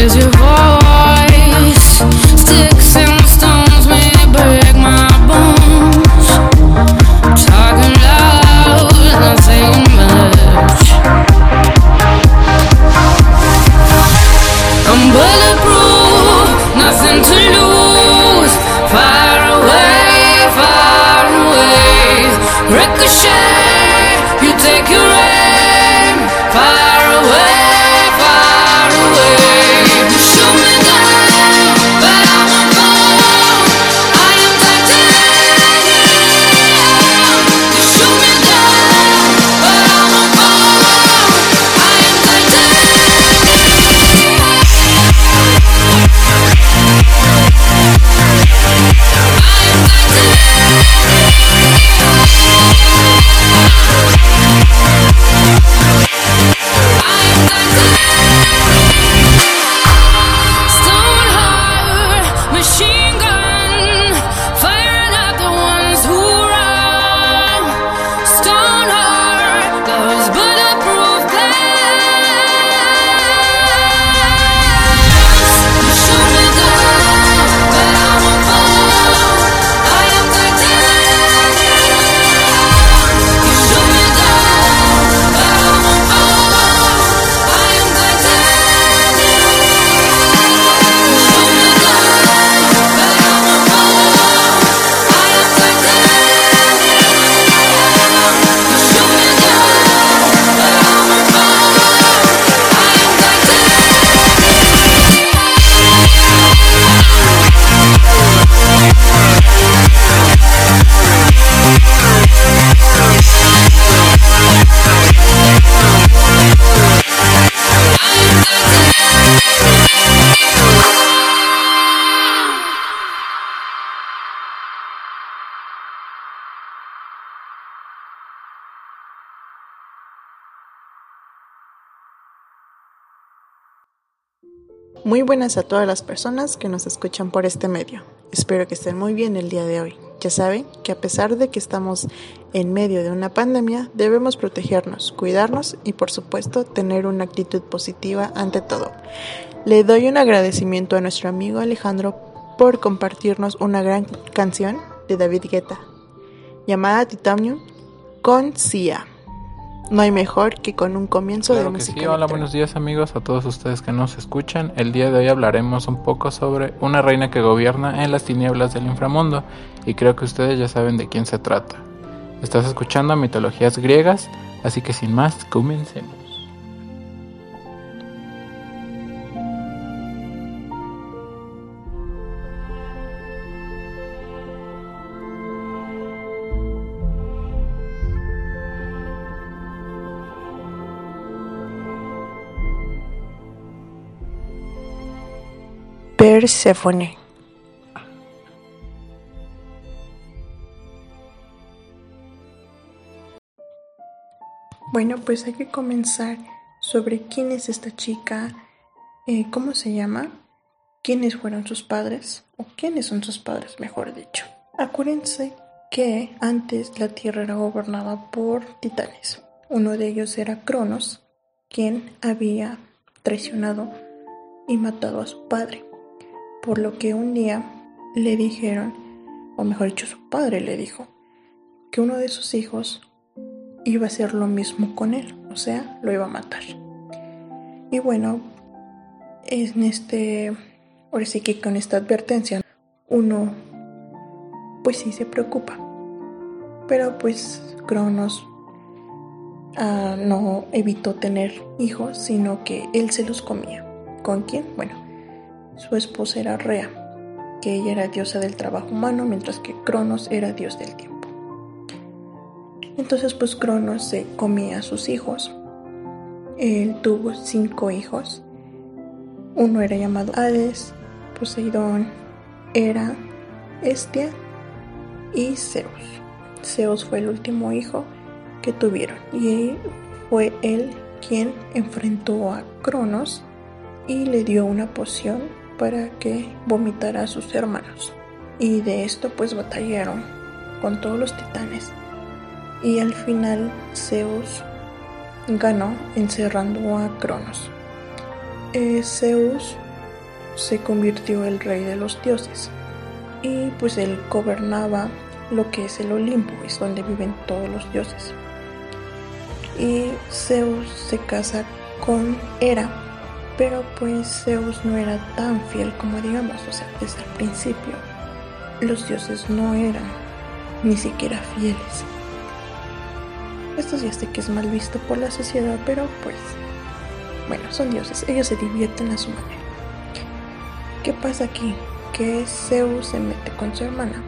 is your voice. Muy buenas a todas las personas que nos escuchan por este medio. Espero que estén muy bien el día de hoy. Ya saben que a pesar de que estamos en medio de una pandemia, debemos protegernos, cuidarnos y por supuesto tener una actitud positiva ante todo. Le doy un agradecimiento a nuestro amigo Alejandro por compartirnos una gran canción de David Guetta llamada Titanium con Sia. No hay mejor que con un comienzo de música. Sí. Hola, buenos días amigos a todos ustedes que nos escuchan. El día de hoy hablaremos un poco sobre una reina que gobierna en las tinieblas del inframundo y creo que ustedes ya saben de quién se trata. Estás escuchando mitologías griegas, así que sin más, comencemos. Bueno, pues hay que comenzar sobre quién es esta chica, eh, cómo se llama, quiénes fueron sus padres, o quiénes son sus padres, mejor dicho. Acuérdense que antes la Tierra era gobernada por titanes. Uno de ellos era Cronos, quien había traicionado y matado a su padre. Por lo que un día le dijeron, o mejor dicho, su padre le dijo, que uno de sus hijos iba a hacer lo mismo con él, o sea, lo iba a matar. Y bueno, en este, ahora sí que con esta advertencia, uno pues sí se preocupa. Pero pues Cronos ah, no evitó tener hijos, sino que él se los comía. ¿Con quién? Bueno, su esposa era Rea, que ella era diosa del trabajo humano, mientras que Cronos era dios del tiempo. Entonces pues Cronos se comía a sus hijos. Él tuvo cinco hijos. Uno era llamado Hades, Poseidón, Hera, Estia y Zeus. Zeus fue el último hijo que tuvieron y fue él quien enfrentó a Cronos y le dio una poción para que vomitara a sus hermanos. Y de esto pues batallaron con todos los titanes. Y al final Zeus ganó encerrando a Cronos. Eh, Zeus se convirtió el rey de los dioses y pues él gobernaba lo que es el Olimpo, es donde viven todos los dioses. Y Zeus se casa con Hera, pero pues Zeus no era tan fiel como digamos, o sea, desde el principio los dioses no eran ni siquiera fieles. Esto ya sé que es mal visto por la sociedad, pero pues bueno, son dioses, ellos se divierten a su manera. ¿Qué pasa aquí? Que Zeus se mete con su hermana,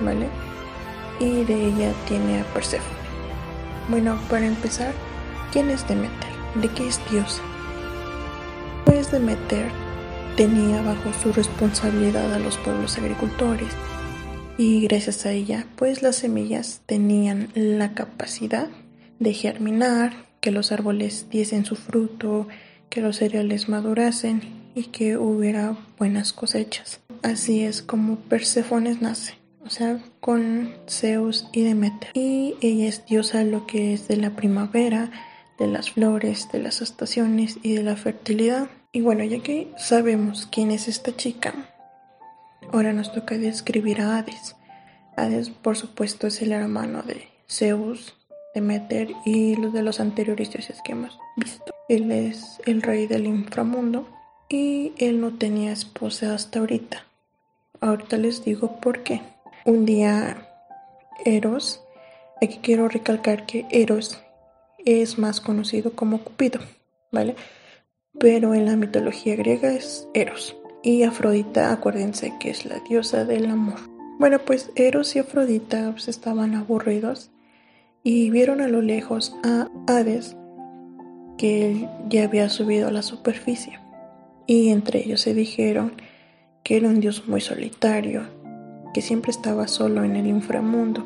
¿vale? Y de ella tiene a Persephone. Bueno, para empezar, ¿quién es Demeter? ¿De qué es diosa? Pues Demeter tenía bajo su responsabilidad a los pueblos agricultores y gracias a ella pues las semillas tenían la capacidad de germinar, que los árboles diesen su fruto, que los cereales madurasen y que hubiera buenas cosechas. Así es como Perséfones nace, o sea, con Zeus y Demeter. Y ella es diosa lo que es de la primavera, de las flores, de las estaciones y de la fertilidad. Y bueno, ya que sabemos quién es esta chica, ahora nos toca describir a Hades. Hades, por supuesto, es el hermano de Zeus, Demeter y los de los anteriores dioses que hemos visto. Él es el rey del inframundo y él no tenía esposa hasta ahorita. Ahorita les digo por qué. Un día Eros, aquí quiero recalcar que Eros es más conocido como Cupido, ¿vale? Pero en la mitología griega es Eros. Y Afrodita, acuérdense que es la diosa del amor. Bueno, pues Eros y Afrodita pues, estaban aburridos y vieron a lo lejos a Hades que ya había subido a la superficie y entre ellos se dijeron que era un dios muy solitario, que siempre estaba solo en el inframundo.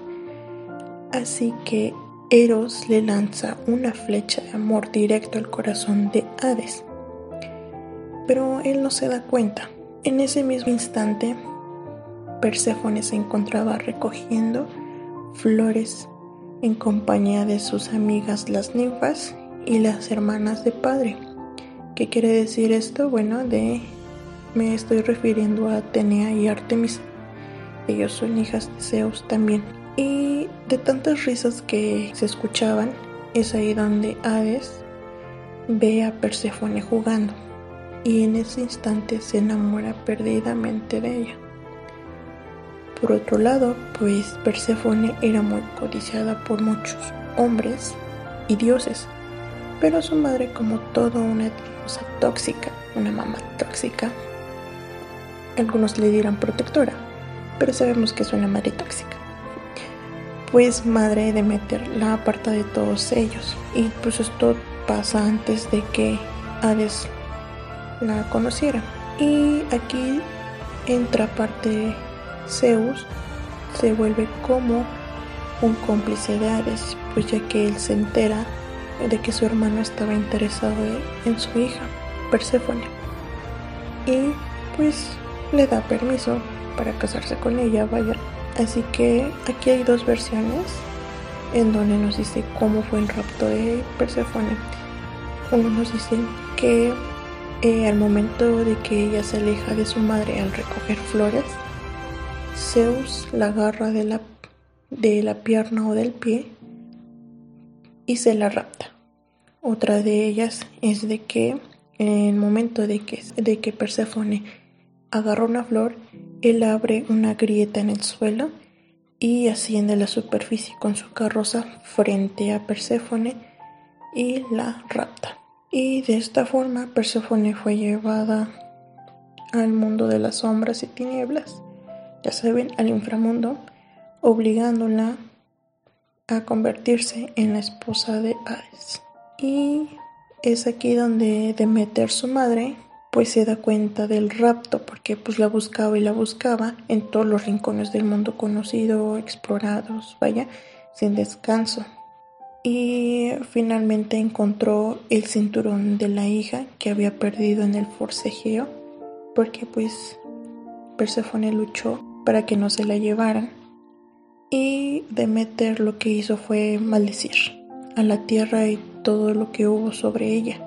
Así que Eros le lanza una flecha de amor directo al corazón de Hades. Pero él no se da cuenta. En ese mismo instante, Perséfone se encontraba recogiendo flores en compañía de sus amigas las ninfas y las hermanas de padre. ¿Qué quiere decir esto? Bueno, de me estoy refiriendo a Atenea y Artemisa. Ellos son hijas de Zeus también. Y de tantas risas que se escuchaban, es ahí donde Hades ve a Perséfone jugando y en ese instante se enamora perdidamente de ella. Por otro lado, pues Perséfone era muy codiciada por muchos hombres y dioses, pero su madre, como toda una diosa tóxica, una mamá tóxica, algunos le dirán protectora, pero sabemos que es una madre tóxica. Pues madre de meter la aparta de todos ellos, y pues esto pasa antes de que Hades la conociera. Y aquí entra parte Zeus, se vuelve como un cómplice de Hades, pues ya que él se entera de que su hermano estaba interesado en su hija, Perséfone. Y pues le da permiso para casarse con ella, vaya. Así que aquí hay dos versiones en donde nos dice cómo fue el rapto de Perséfone. Uno nos dice que eh, al momento de que ella se aleja de su madre al recoger flores, Zeus la agarra de la, de la pierna o del pie y se la rapta. Otra de ellas es de que en el momento de que, de que Perséfone agarra una flor, él abre una grieta en el suelo y asciende a la superficie con su carroza frente a Perséfone y la rapta. Y de esta forma Perséfone fue llevada al mundo de las sombras y tinieblas, ya saben, al inframundo, obligándola a convertirse en la esposa de Hades. Y es aquí donde Demeter, su madre, pues se da cuenta del rapto, porque pues la buscaba y la buscaba en todos los rincones del mundo conocido, explorados, vaya, sin descanso. Y finalmente encontró el cinturón de la hija que había perdido en el forcejeo, porque pues Persephone luchó para que no se la llevaran. Y Demeter lo que hizo fue maldecir a la tierra y todo lo que hubo sobre ella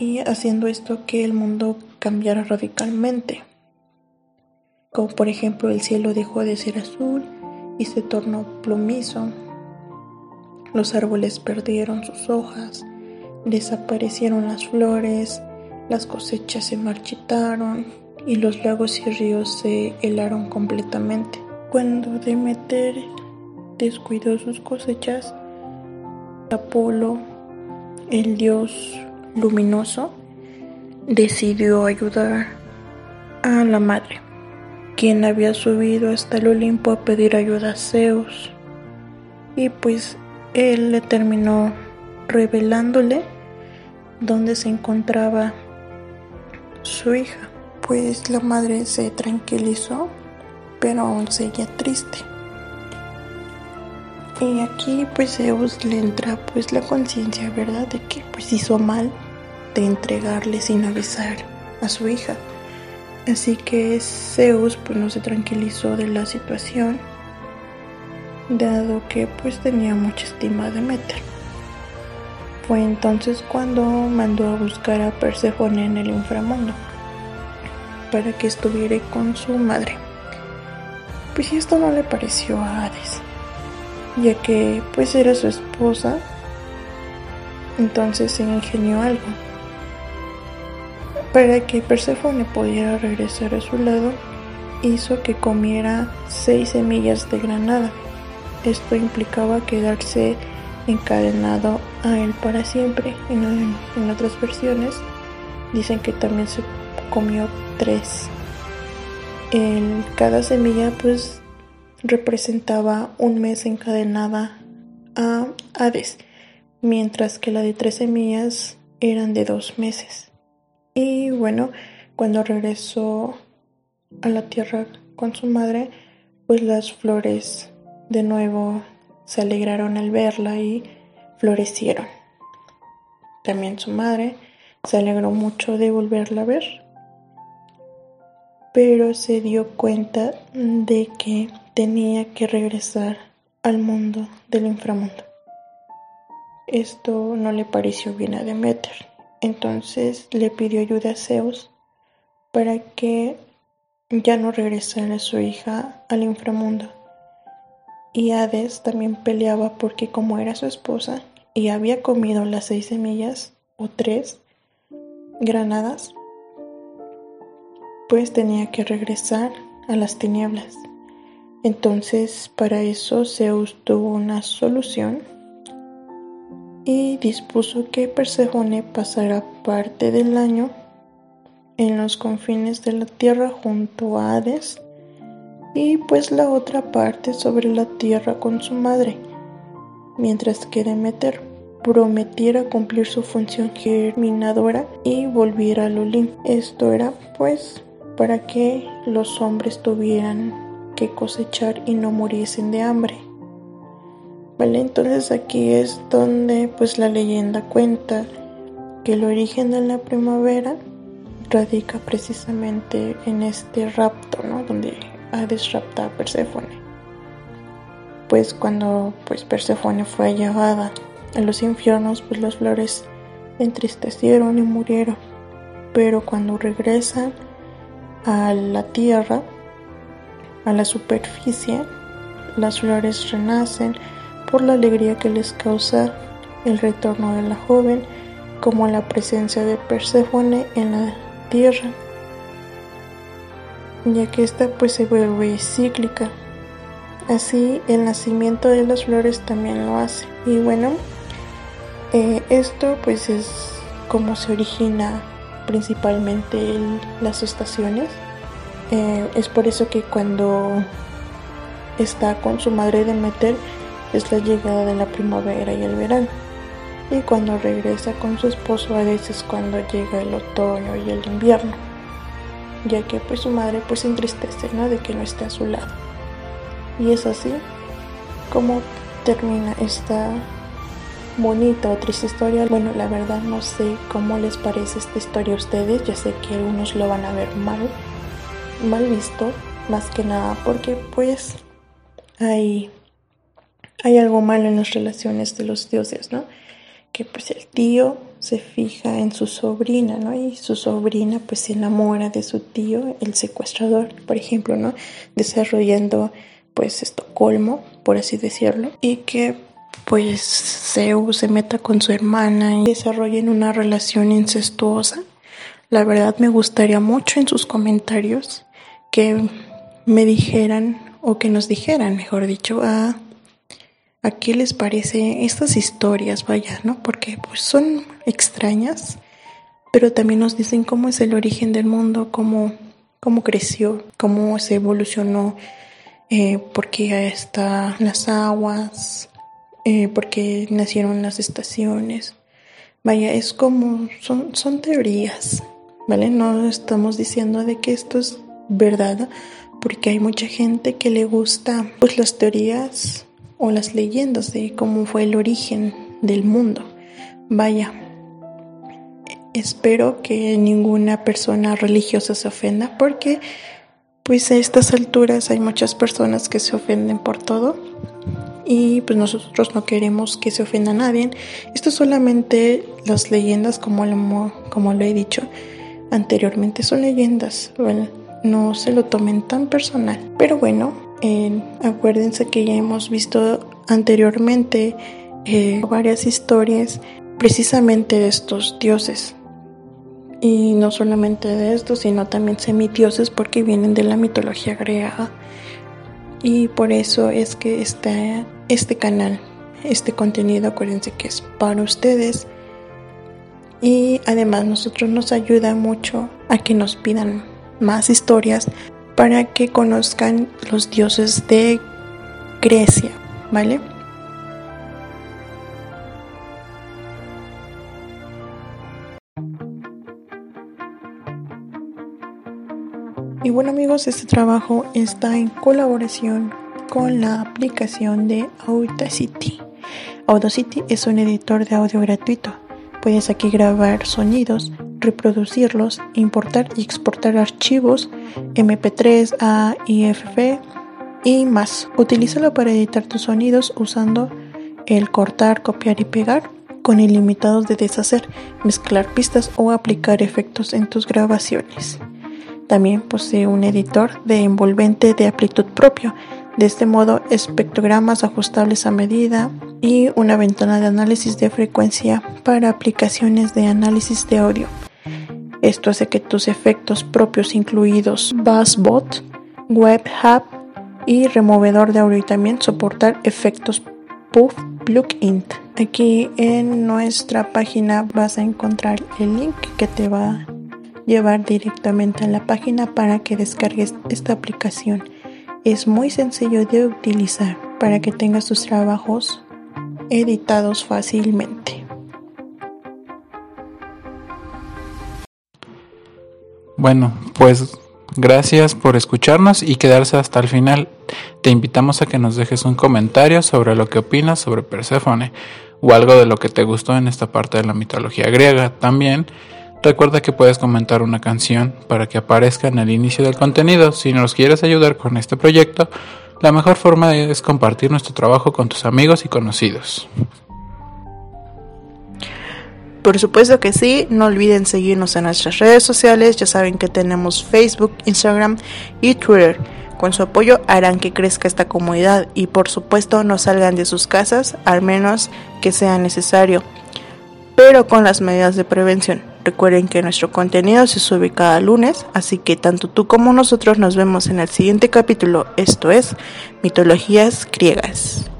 y haciendo esto que el mundo cambiara radicalmente. Como por ejemplo el cielo dejó de ser azul y se tornó plomizo, los árboles perdieron sus hojas, desaparecieron las flores, las cosechas se marchitaron y los lagos y ríos se helaron completamente. Cuando Demeter descuidó sus cosechas, Apolo, el dios luminoso, decidió ayudar a la madre, quien había subido hasta el Olimpo a pedir ayuda a Zeus. Y pues él le terminó revelándole dónde se encontraba su hija. Pues la madre se tranquilizó, pero aún seguía triste. Y aquí pues Zeus le entra pues la conciencia, ¿verdad? De que pues hizo mal de entregarle sin avisar a su hija. Así que Zeus pues no se tranquilizó de la situación, dado que pues tenía mucha estima de Meter. Fue entonces cuando mandó a buscar a Perséfone en el inframundo para que estuviera con su madre. Pues esto no le pareció a Hades ya que pues era su esposa, entonces se ingenió algo. Para que Persephone pudiera regresar a su lado, hizo que comiera seis semillas de granada. Esto implicaba quedarse encadenado a él para siempre. En, en otras versiones dicen que también se comió tres. En cada semilla pues representaba un mes encadenada a Hades, mientras que la de tres semillas eran de dos meses. Y bueno, cuando regresó a la tierra con su madre, pues las flores de nuevo se alegraron al verla y florecieron. También su madre se alegró mucho de volverla a ver, pero se dio cuenta de que tenía que regresar al mundo del inframundo. Esto no le pareció bien a Demeter, entonces le pidió ayuda a Zeus para que ya no regresara su hija al inframundo. Y Hades también peleaba porque como era su esposa y había comido las seis semillas o tres granadas, pues tenía que regresar a las tinieblas. Entonces para eso Zeus tuvo una solución y dispuso que Perséfone pasara parte del año en los confines de la tierra junto a Hades y pues la otra parte sobre la tierra con su madre, mientras que Demeter prometiera cumplir su función germinadora y volviera al Olimpo. Esto era pues para que los hombres tuvieran que cosechar y no muriesen de hambre. Vale, entonces aquí es donde pues la leyenda cuenta que el origen de la primavera radica precisamente en este rapto, ¿no? Donde Hades rapta a Perséfone. Pues cuando pues Perséfone fue llevada a los infiernos, pues las flores entristecieron y murieron. Pero cuando regresan a la tierra, a la superficie, las flores renacen por la alegría que les causa el retorno de la joven, como la presencia de Perséfone en la tierra, ya que esta pues se vuelve cíclica. Así el nacimiento de las flores también lo hace. Y bueno, eh, esto pues es como se origina principalmente en las estaciones. Eh, es por eso que cuando está con su madre de meter es la llegada de la primavera y el verano. Y cuando regresa con su esposo a veces cuando llega el otoño y el invierno. Ya que pues su madre pues se entristece, ¿no? De que no esté a su lado. Y es así como termina esta bonita o triste historia. Bueno, la verdad no sé cómo les parece esta historia a ustedes. Ya sé que algunos lo van a ver mal, mal visto, más que nada porque pues hay, hay algo malo en las relaciones de los dioses, ¿no? Que pues el tío se fija en su sobrina, ¿no? Y su sobrina pues se enamora de su tío, el secuestrador, por ejemplo, ¿no? Desarrollando pues Estocolmo, por así decirlo, y que pues Zeus se meta con su hermana y desarrollen una relación incestuosa. La verdad me gustaría mucho en sus comentarios que me dijeran o que nos dijeran, mejor dicho, a, a qué les parece estas historias, vaya, ¿no? Porque pues son extrañas, pero también nos dicen cómo es el origen del mundo, cómo, cómo creció, cómo se evolucionó, eh, porque están las aguas, eh, porque nacieron las estaciones. Vaya, es como, son, son teorías, ¿vale? No estamos diciendo de que esto es verdad, porque hay mucha gente que le gusta pues las teorías o las leyendas de cómo fue el origen del mundo. Vaya, espero que ninguna persona religiosa se ofenda porque pues a estas alturas hay muchas personas que se ofenden por todo y pues nosotros no queremos que se ofenda a nadie. Esto solamente las leyendas como lo, como lo he dicho anteriormente son leyendas, no se lo tomen tan personal. Pero bueno, acuérdense que ya hemos visto anteriormente eh, varias historias precisamente de estos dioses. Y no solamente de estos, sino también semidioses porque vienen de la mitología griega. Y por eso es que está este canal, este contenido, acuérdense que es para ustedes. Y además nosotros nos ayuda mucho a que nos pidan más historias para que conozcan los dioses de Grecia, ¿vale? Y bueno amigos, este trabajo está en colaboración con la aplicación de Audacity. Audacity es un editor de audio gratuito. Puedes aquí grabar sonidos reproducirlos, importar y exportar archivos MP3 a IFF y más. Utilízalo para editar tus sonidos usando el cortar, copiar y pegar con ilimitados de deshacer, mezclar pistas o aplicar efectos en tus grabaciones. También posee un editor de envolvente de amplitud propio, de este modo espectrogramas ajustables a medida y una ventana de análisis de frecuencia para aplicaciones de análisis de audio. Esto hace que tus efectos propios incluidos Buzzbot, Web Hub y removedor de audio y también soportar efectos Puff Plugin. Aquí en nuestra página vas a encontrar el link que te va a llevar directamente a la página para que descargues esta aplicación. Es muy sencillo de utilizar para que tengas tus trabajos editados fácilmente. Bueno, pues gracias por escucharnos y quedarse hasta el final. Te invitamos a que nos dejes un comentario sobre lo que opinas sobre Perséfone o algo de lo que te gustó en esta parte de la mitología griega. También recuerda que puedes comentar una canción para que aparezca en el inicio del contenido. Si nos quieres ayudar con este proyecto, la mejor forma es compartir nuestro trabajo con tus amigos y conocidos. Por supuesto que sí, no olviden seguirnos en nuestras redes sociales, ya saben que tenemos Facebook, Instagram y Twitter. Con su apoyo harán que crezca esta comunidad y por supuesto no salgan de sus casas, al menos que sea necesario, pero con las medidas de prevención. Recuerden que nuestro contenido se sube cada lunes, así que tanto tú como nosotros nos vemos en el siguiente capítulo, esto es Mitologías Griegas.